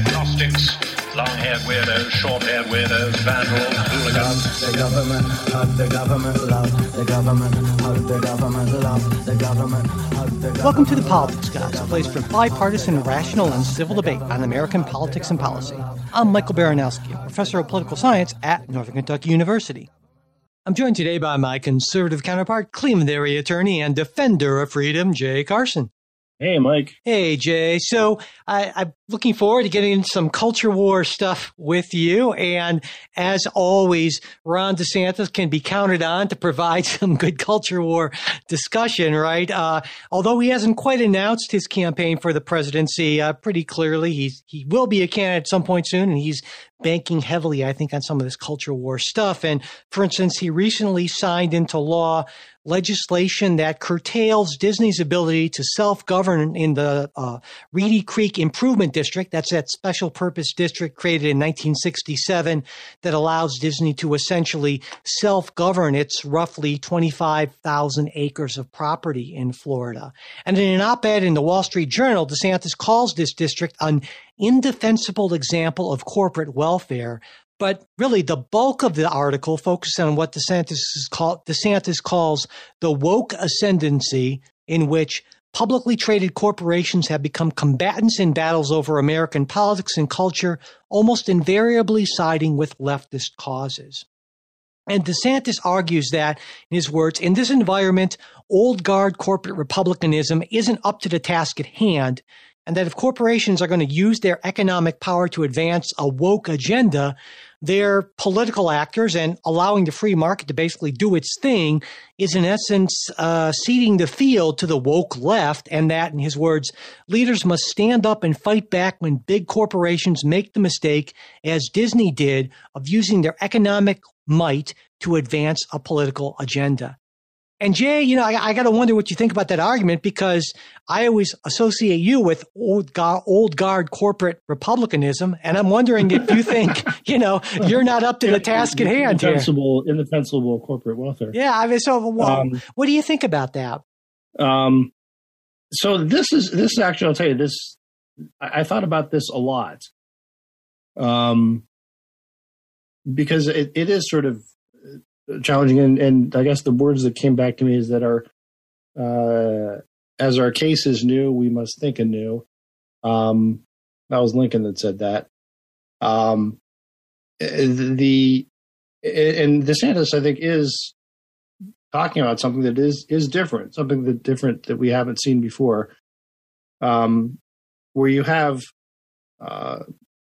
agnostics, long-haired weirdos, short-haired weirdos, vandals, hooligans. The government, hug the government, love the government, hug the government, love the government, hug the government. Welcome to the Politics Guys, a place for bipartisan, rational, and civil debate on American politics and policy. I'm Michael Baranowski, a professor of political science at Northern Kentucky University. I'm joined today by my conservative counterpart, Cleveland area attorney and defender of freedom, Jay Carson. Hey, Mike. Hey, Jay. So I, I'm looking forward to getting some culture war stuff with you. And as always, Ron DeSantis can be counted on to provide some good culture war discussion, right? Uh, although he hasn't quite announced his campaign for the presidency uh, pretty clearly, he's, he will be a candidate at some point soon, and he's banking heavily, I think, on some of this culture war stuff. And for instance, he recently signed into law legislation that curtails Disney's ability to self govern in the uh, Reedy Creek Improvement District. That's that special purpose district created in 1967 that allows Disney to essentially self govern its roughly 25,000 acres of property in Florida. And in an op ed in the Wall Street Journal, DeSantis calls this district an indefensible example of corporate welfare but really, the bulk of the article focuses on what DeSantis, call, DeSantis calls the woke ascendancy, in which publicly traded corporations have become combatants in battles over American politics and culture, almost invariably siding with leftist causes. And DeSantis argues that, in his words, in this environment, old guard corporate republicanism isn't up to the task at hand, and that if corporations are going to use their economic power to advance a woke agenda, they're political actors and allowing the free market to basically do its thing is in essence uh, ceding the field to the woke left and that in his words leaders must stand up and fight back when big corporations make the mistake as disney did of using their economic might to advance a political agenda and Jay, you know, I, I got to wonder what you think about that argument because I always associate you with old guard, old guard corporate republicanism, and I'm wondering if you think, you know, you're not up to the task at hand indefensible, here. Indefensible corporate welfare. Yeah, I mean, so well, um, what do you think about that? Um, so this is this is actually, I'll tell you this. I, I thought about this a lot, um, because it, it is sort of challenging. And, and I guess the words that came back to me is that our, uh, as our case is new, we must think anew. Um, that was Lincoln that said that. Um, the, and DeSantis, I think, is talking about something that is, is different, something that different that we haven't seen before. Um, where you have, uh,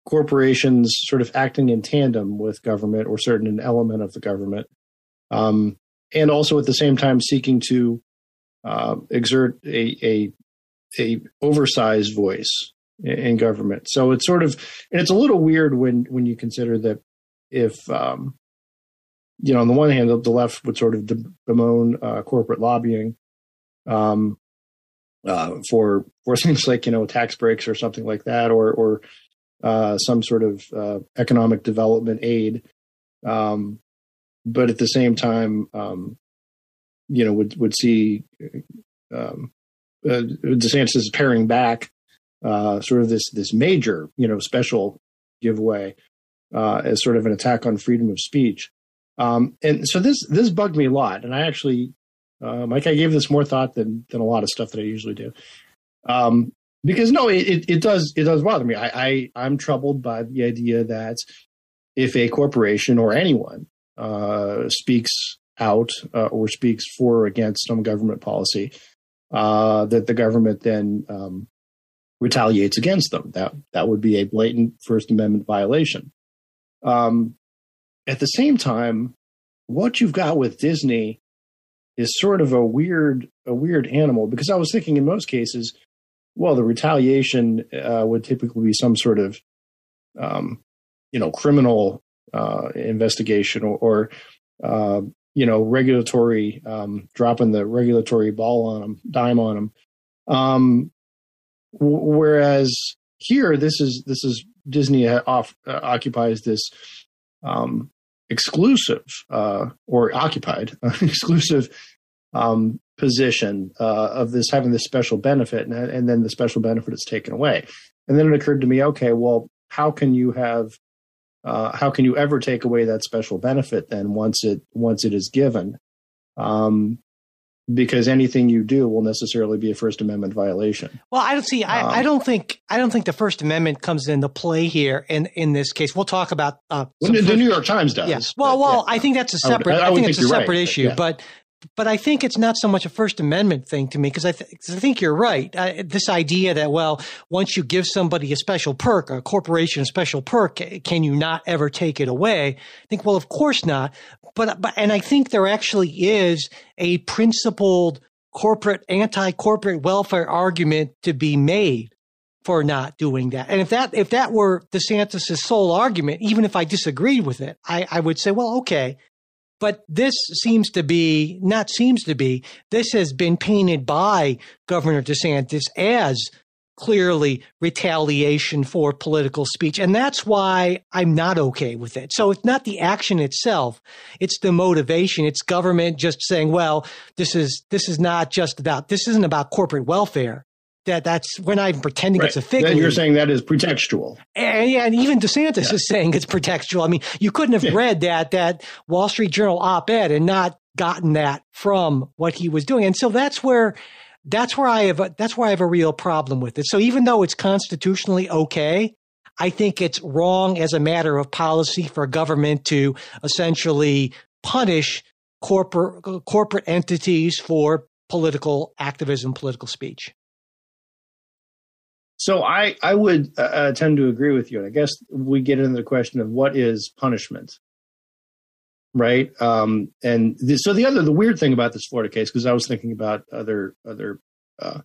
corporations sort of acting in tandem with government or certain element of the government um, and also at the same time seeking to uh, exert a, a, a oversized voice in government. So it's sort of and it's a little weird when when you consider that if um, you know on the one hand the left would sort of bemoan uh, corporate lobbying um, uh, for for things like you know tax breaks or something like that or or uh, some sort of uh, economic development aid. Um, but at the same time, um, you know, would would see um, uh, DeSantis is back uh, sort of this this major, you know, special giveaway uh, as sort of an attack on freedom of speech. Um, and so this this bugged me a lot, and I actually, uh, Mike, I gave this more thought than than a lot of stuff that I usually do. Um, because no, it, it, it does it does bother me. I, I I'm troubled by the idea that if a corporation or anyone uh, speaks out uh, or speaks for or against some government policy, uh, that the government then um, retaliates against them. That that would be a blatant First Amendment violation. Um, at the same time, what you've got with Disney is sort of a weird a weird animal because I was thinking in most cases, well, the retaliation uh, would typically be some sort of um, you know criminal uh, investigation or, or uh, you know regulatory um, dropping the regulatory ball on them, dime on them. Um, whereas here, this is this is Disney off, uh, occupies this um, exclusive uh, or occupied exclusive um, position uh, of this having this special benefit, and, and then the special benefit is taken away. And then it occurred to me, okay, well, how can you have uh, how can you ever take away that special benefit then once it once it is given? Um, because anything you do will necessarily be a First Amendment violation. Well, I don't see. I, um, I don't think. I don't think the First Amendment comes into play here. In in this case, we'll talk about. Uh, the, first, the New York Times does. Yes. Well, well, yeah. I think that's a separate. I, would, I, I think it's a separate right, issue. But, yeah. but but I think it's not so much a First Amendment thing to me because I, th- I, think you're right. Uh, this idea that well, once you give somebody a special perk, a corporation a special perk, can you not ever take it away? I think well, of course not. But but and I think there actually is a principled corporate anti-corporate welfare argument to be made for not doing that. And if that if that were DeSantis' sole argument, even if I disagreed with it, I, I would say, well, okay, but this seems to be, not seems to be, this has been painted by Governor DeSantis as clearly retaliation for political speech. And that's why I'm not okay with it. So it's not the action itself. It's the motivation. It's government just saying, well, this is, this is not just about, this isn't about corporate welfare that that's we're not even pretending right. it's a fig. Then you're saying that is pretextual. And, yeah, and even DeSantis yeah. is saying it's pretextual. I mean, you couldn't have yeah. read that that Wall Street Journal op-ed and not gotten that from what he was doing. And so that's where that's where I have a, that's where I have a real problem with it. So even though it's constitutionally okay, I think it's wrong as a matter of policy for government to essentially punish corporate corporate entities for political activism, political speech. So I I would uh, tend to agree with you, and I guess we get into the question of what is punishment, right? Um, and the, so the other the weird thing about this Florida case, because I was thinking about other other uh,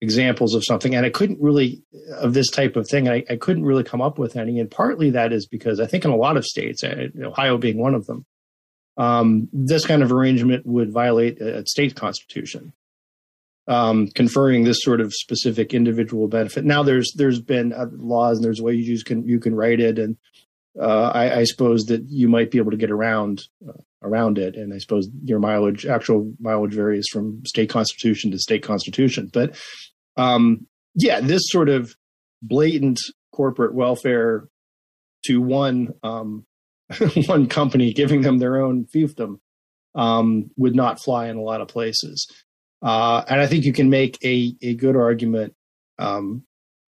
examples of something, and I couldn't really of this type of thing. I, I couldn't really come up with any, and partly that is because I think in a lot of states, uh, Ohio being one of them, um, this kind of arrangement would violate a state constitution um, conferring this sort of specific individual benefit. Now there's there's been uh, laws and there's ways you can you can write it, and uh, I, I, suppose that you might be able to get around uh, around it. And I suppose your mileage, actual mileage, varies from state constitution to state constitution. But um, yeah, this sort of blatant corporate welfare to one um, one company giving them their own fiefdom um, would not fly in a lot of places. Uh, and I think you can make a, a good argument, um,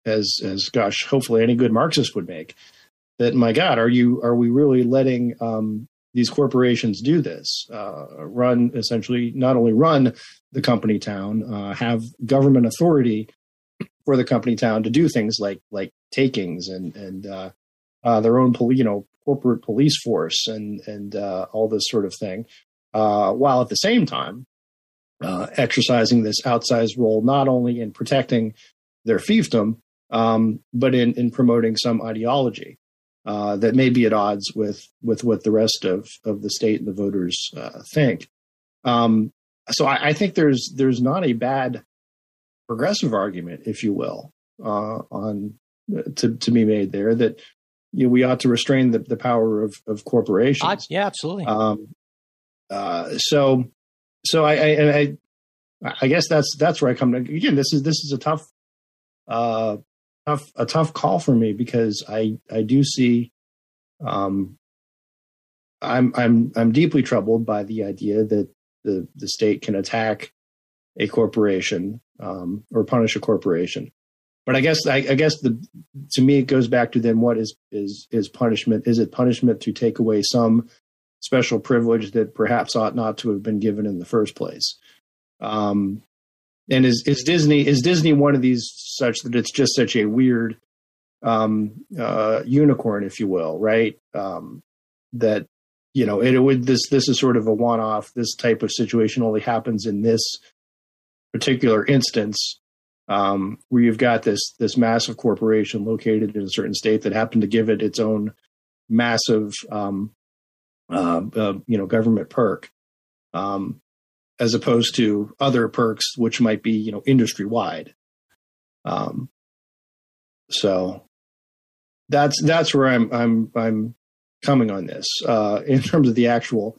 as as gosh, hopefully any good Marxist would make, that my God, are you are we really letting um, these corporations do this? Uh, run essentially not only run the company town, uh, have government authority for the company town to do things like like takings and and uh, uh, their own poli- you know corporate police force and and uh, all this sort of thing, while at the same time uh, exercising this outsized role, not only in protecting their fiefdom, um, but in, in promoting some ideology uh, that may be at odds with with what the rest of, of the state and the voters uh, think. Um, so I, I, think there's there's not a bad progressive argument, if you will, uh, on to to be made there that you know, we ought to restrain the, the power of, of corporations. yeah, absolutely. Um, uh, so so I, I, I, I guess that's that's where I come to again. This is this is a tough, uh, tough a tough call for me because I I do see, um, I'm I'm I'm deeply troubled by the idea that the the state can attack a corporation um, or punish a corporation. But I guess I, I guess the to me it goes back to then what is is is punishment? Is it punishment to take away some special privilege that perhaps ought not to have been given in the first place. Um, and is is Disney is Disney one of these such that it's just such a weird um, uh, unicorn, if you will, right? Um, that you know it, it would this this is sort of a one off. This type of situation only happens in this particular instance um, where you've got this this massive corporation located in a certain state that happened to give it its own massive um, uh, uh, you know government perk, um, as opposed to other perks which might be you know industry wide. Um, so that's that's where I'm I'm I'm coming on this uh, in terms of the actual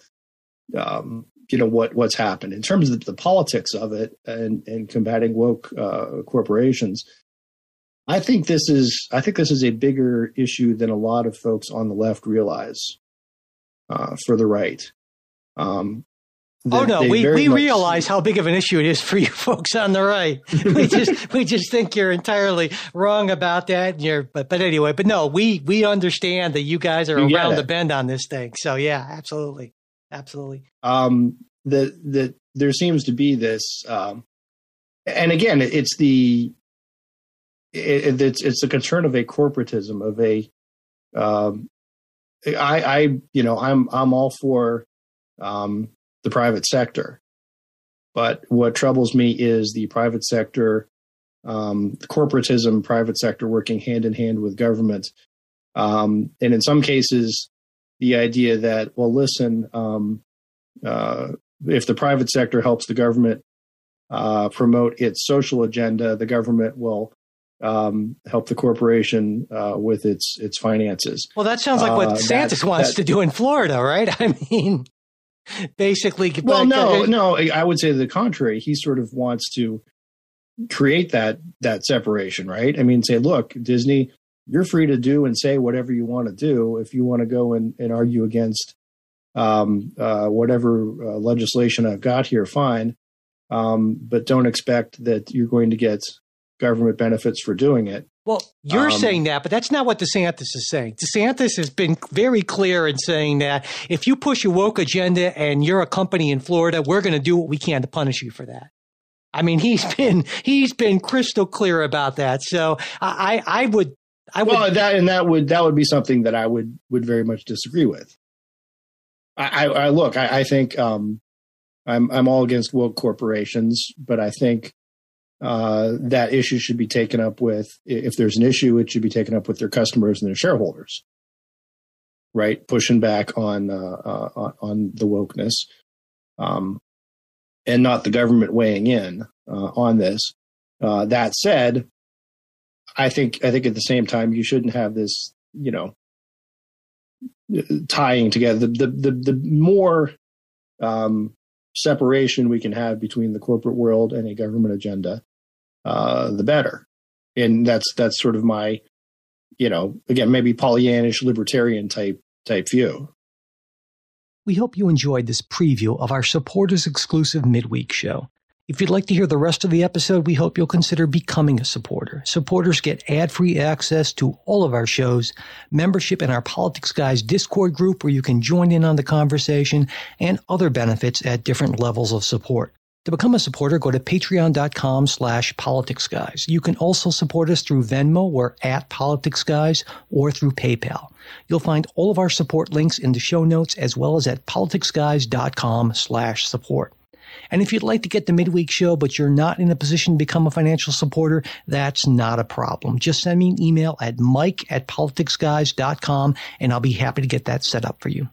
um, you know what what's happened in terms of the, politics of it and and combating woke uh, corporations. I think this is I think this is a bigger issue than a lot of folks on the left realize. Uh, for the right, um, oh no, we, we much, realize how big of an issue it is for you folks on the right. we just we just think you're entirely wrong about that. you're but but anyway, but no, we we understand that you guys are you around the bend on this thing. So yeah, absolutely, absolutely. Um, that that there seems to be this, um, and again, it's the it, it's it's a concern of a corporatism of a um, I I you know I'm I'm all for um, the private sector, but what troubles me is the private sector, um, the corporatism, private sector working hand in hand with government, um, and in some cases, the idea that well, listen, um, uh, if the private sector helps the government uh, promote its social agenda, the government will um, help the corporation uh, with its its finances. Well, that sounds like what uh, DeSantis that, wants that, to do in Florida, right? I mean, basically. Well, no, no, I would say the contrary. He sort of wants to create that that separation, right? I mean, say, look, Disney, you're free to do and say whatever you want to do. If you want to go and, and argue against um, uh, whatever uh, legislation I've got here, fine. Um, but don't expect that you're going to get government benefits for doing it. Well, you're um, saying that, but that's not what DeSantis is saying. DeSantis has been very clear in saying that if you push a woke agenda and you're a company in Florida, we're going to do what we can to punish you for that. I mean, he's been he's been crystal clear about that. So I I would I would well that and that would that would be something that I would would very much disagree with. I, I, I look, I, I think um, I'm I'm all against woke corporations, but I think uh, that issue should be taken up with, if there's an issue, it should be taken up with their customers and their shareholders, right? Pushing back on, uh, uh, on the wokeness, um, and not the government weighing in uh, on this. Uh, that said, I think, I think at the same time, you shouldn't have this, you know, tying together the, the, the, the more, um, separation we can have between the corporate world and a government agenda, uh, the better. And that's that's sort of my, you know, again maybe Pollyannish libertarian type type view. We hope you enjoyed this preview of our supporters exclusive midweek show. If you'd like to hear the rest of the episode, we hope you'll consider becoming a supporter. Supporters get ad-free access to all of our shows, membership in our Politics Guys Discord group where you can join in on the conversation, and other benefits at different levels of support. To become a supporter, go to patreon.com slash politicsguys. You can also support us through Venmo or at politicsguys or through PayPal. You'll find all of our support links in the show notes as well as at politicsguys.com slash support. And if you'd like to get the midweek show, but you're not in a position to become a financial supporter, that's not a problem. Just send me an email at mike at politicsguys.com and I'll be happy to get that set up for you.